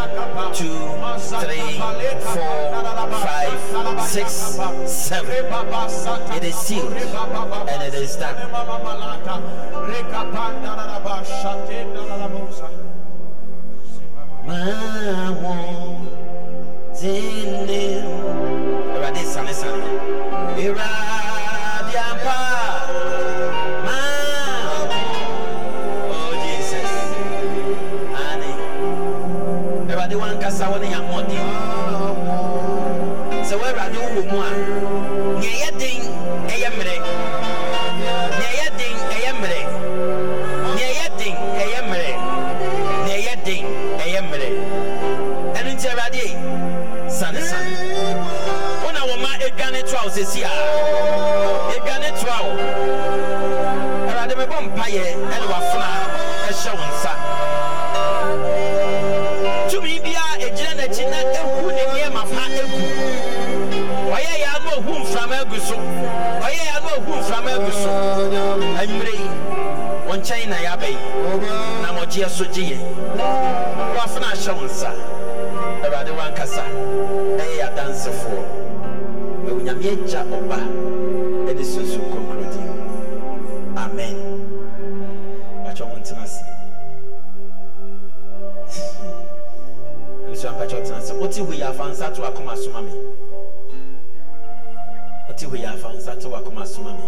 two, three, four, five, six, seven. It is sealed and it is done. Zinde Awurade sane sane Awurade ampa Mawo Oh Jesus Ane Awurade wankasa wo sɛsi a yɛdwane toa wo awurade mebɔ mpayɛ ɛne wafona ɛhyɛ wo nsa tumi biara ɛgyina n'akyi na ɛhu ne nneɛma fa ɛgu ɔyɛ yɛ ano ɔhu mframa agu so ɔyɛ yɛ ano ɔhu mframa agu so anwummerɛ yi wo nkyɛn na yɛabɛyi na mɔgyeɛ so gye yɛ wafona ahyɛ wo nsa awurade wankasa ɛyɛ yɛadansefoɔ nyame agya ɔba. Ɛne sunsun konkrodi amen. Patwɛ mo ntena ase. Ebisua mpatwɛ ɔtena ase. Wote hɔ yi afa nsa to akoma soma me. Wote hɔ yi afa to akoma soma me.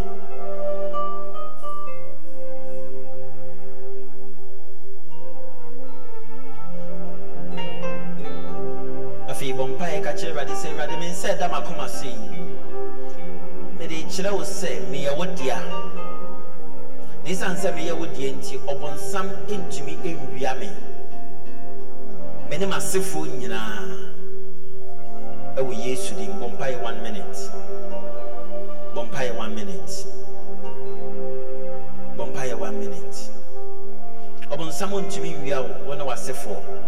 Afei bɔ mpaeɛ ka kyerɛ awurade sɛ awurade me nsa ɛda m'akoma so yi mede kyerɛ wo sɛ meyɛ wo dea. Na ɛsiane sɛ meyɛ wo deɛ nti ɔbɔnsam ntumi nwia me. Me ne m'asefoɔ nyinaa. Ɛwɔ yesu din. Bɔ mpaeɛ one minute. Bɔ mpaeɛ one minute. Bɔ mpaeɛ one minute. Ɔbɔnsam ntumi nwia wo wo ne w'asefoɔ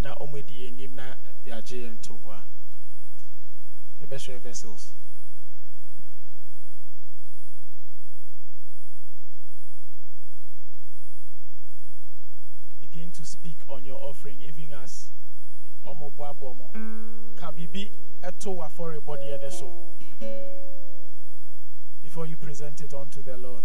na anim na vessels. Begin to speak on your offering even as ɔmo boaboa mo ho ka biribi ɛto so before you present it unto the lord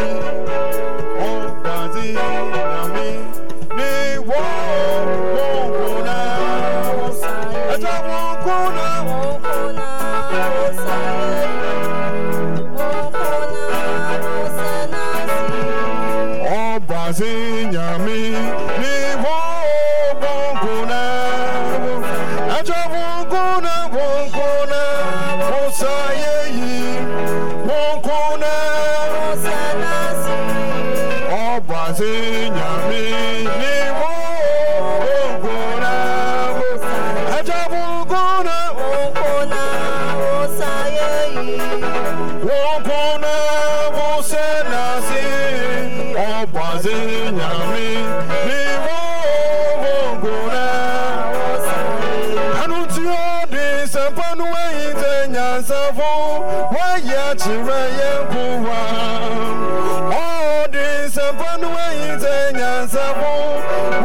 sɛ nyansafo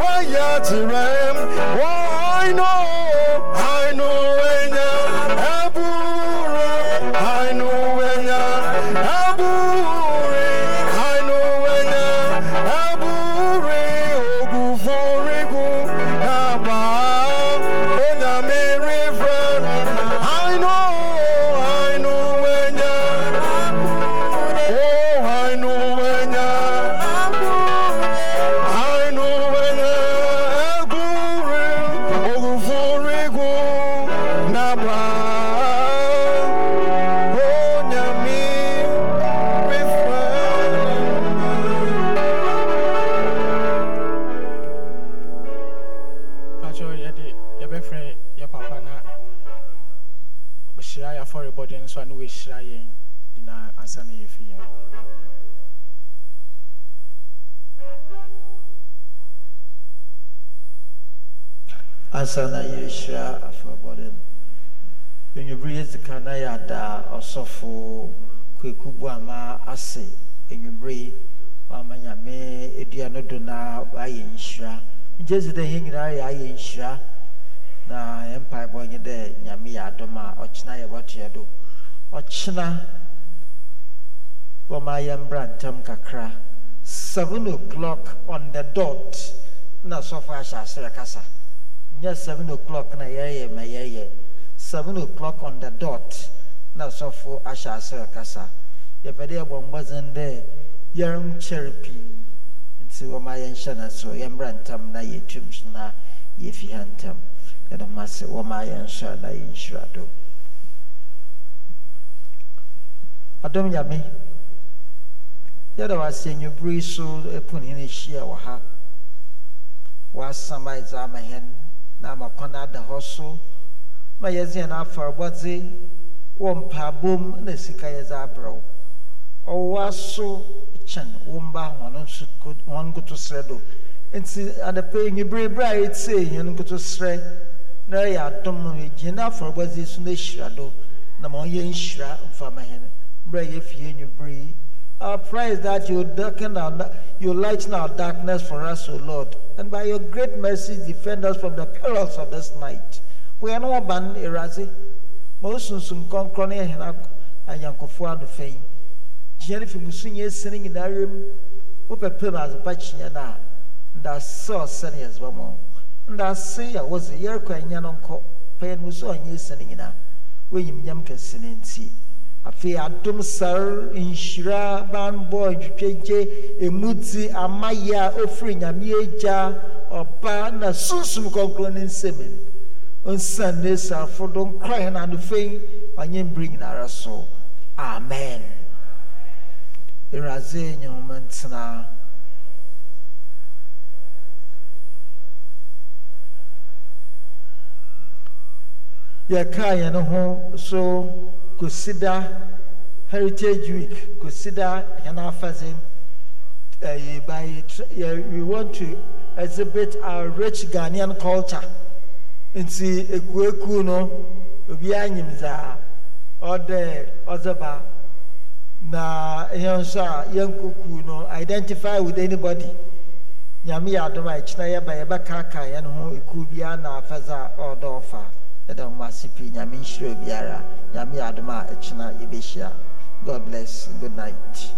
wayɛ akyerɛ yɛn I know, I know na yɛhyira afɔbɔde no enwubere yɛ sika na yɛada ɔsɔfo kwaku buama ase. Enwubere wama nyame edua no do na wayɛ nhyira ngye dzi dɛ yɛn nyinaa yɛ na yɛn mpaebɔ nye dɛ nyame yɛ adom a ɔkyena yɛbɔtoɛ do. Ɔkyena wɔma yɛn mbra ntam kakra. Seven o'clock on the dot. Na sɔfo ahyɛ aseɛ kasa nyɛ seven o'clock na yɛyɛ ma yɛyɛ. Seven o'clock on the dot na sɔfo ahyɛ aseɛ kasa yɛpɛ dɛ yɛbɔ mbɔdzen dɛ yɛnkyɛre pii nti wɔma yɛnhyɛ no so yɛmmra ntam na yɛtum so na yɛfi ha ntam. Mo ase wɔma yɛnhyɛ na yɛnhyira do. Adom nyame yɛde wase anwummere so ɛpo ne hene hyia wɔ ha. Wɔasam ayɛdze ama hɛn na ama kwan ada hɔ so ma yɛdze yɛn afɔrebɔdze wɔ mpaabom na sika yɛdze abrɛw. Ɔwɔ aso kyɛn wo mba wɔn nso wɔn nkotosrɛ do. Nti adapa anwummere bere a yɛtie yɛn nkotosrɛ na ɛyɛ adom gyina na afɔrebɔdze yi so na hyira do na ma ɔnyɛ nhyira mfama hɛn. Bere a yɛfie anwummere yi Our prayer is that you darken our, you lighten our darkness for us, O Lord, and by your great mercy defend us from the perils of this night. We are no ban erase. Most soon and and fame. Jennifer sending in room. Wopɛ as a patch na nda saw sending as one nda say I was a year crying na when you yam can send in afei adom sar nhyira banbɔ ntwitwagye emudzi amayɛ a ofiri nyame agya ɔba na sunsum kɔnkɔn ne nsɛm nsan ne sarfo do nkora yɛn anofɛn ɔnyɛ mbiri nyinara so amen. Awurade nye homa ntena yɛkaa yɛn ho so kosida heritage week kosida yɛn afadze uh, by tr- yeah, we want to exhibit our rich ghanaian culture. Nti ekueku no obiara nyim dza ɔdɛ ɔdze ba na yɛn nso no identify with anybody. Nyame yɛ adom a ɛkyena yɛba yɛbɛkaaka yɛn na afadze a yɛda ho ase pii nyame nhyira obiara. Nyame adom a ɛkyena god bless. Good night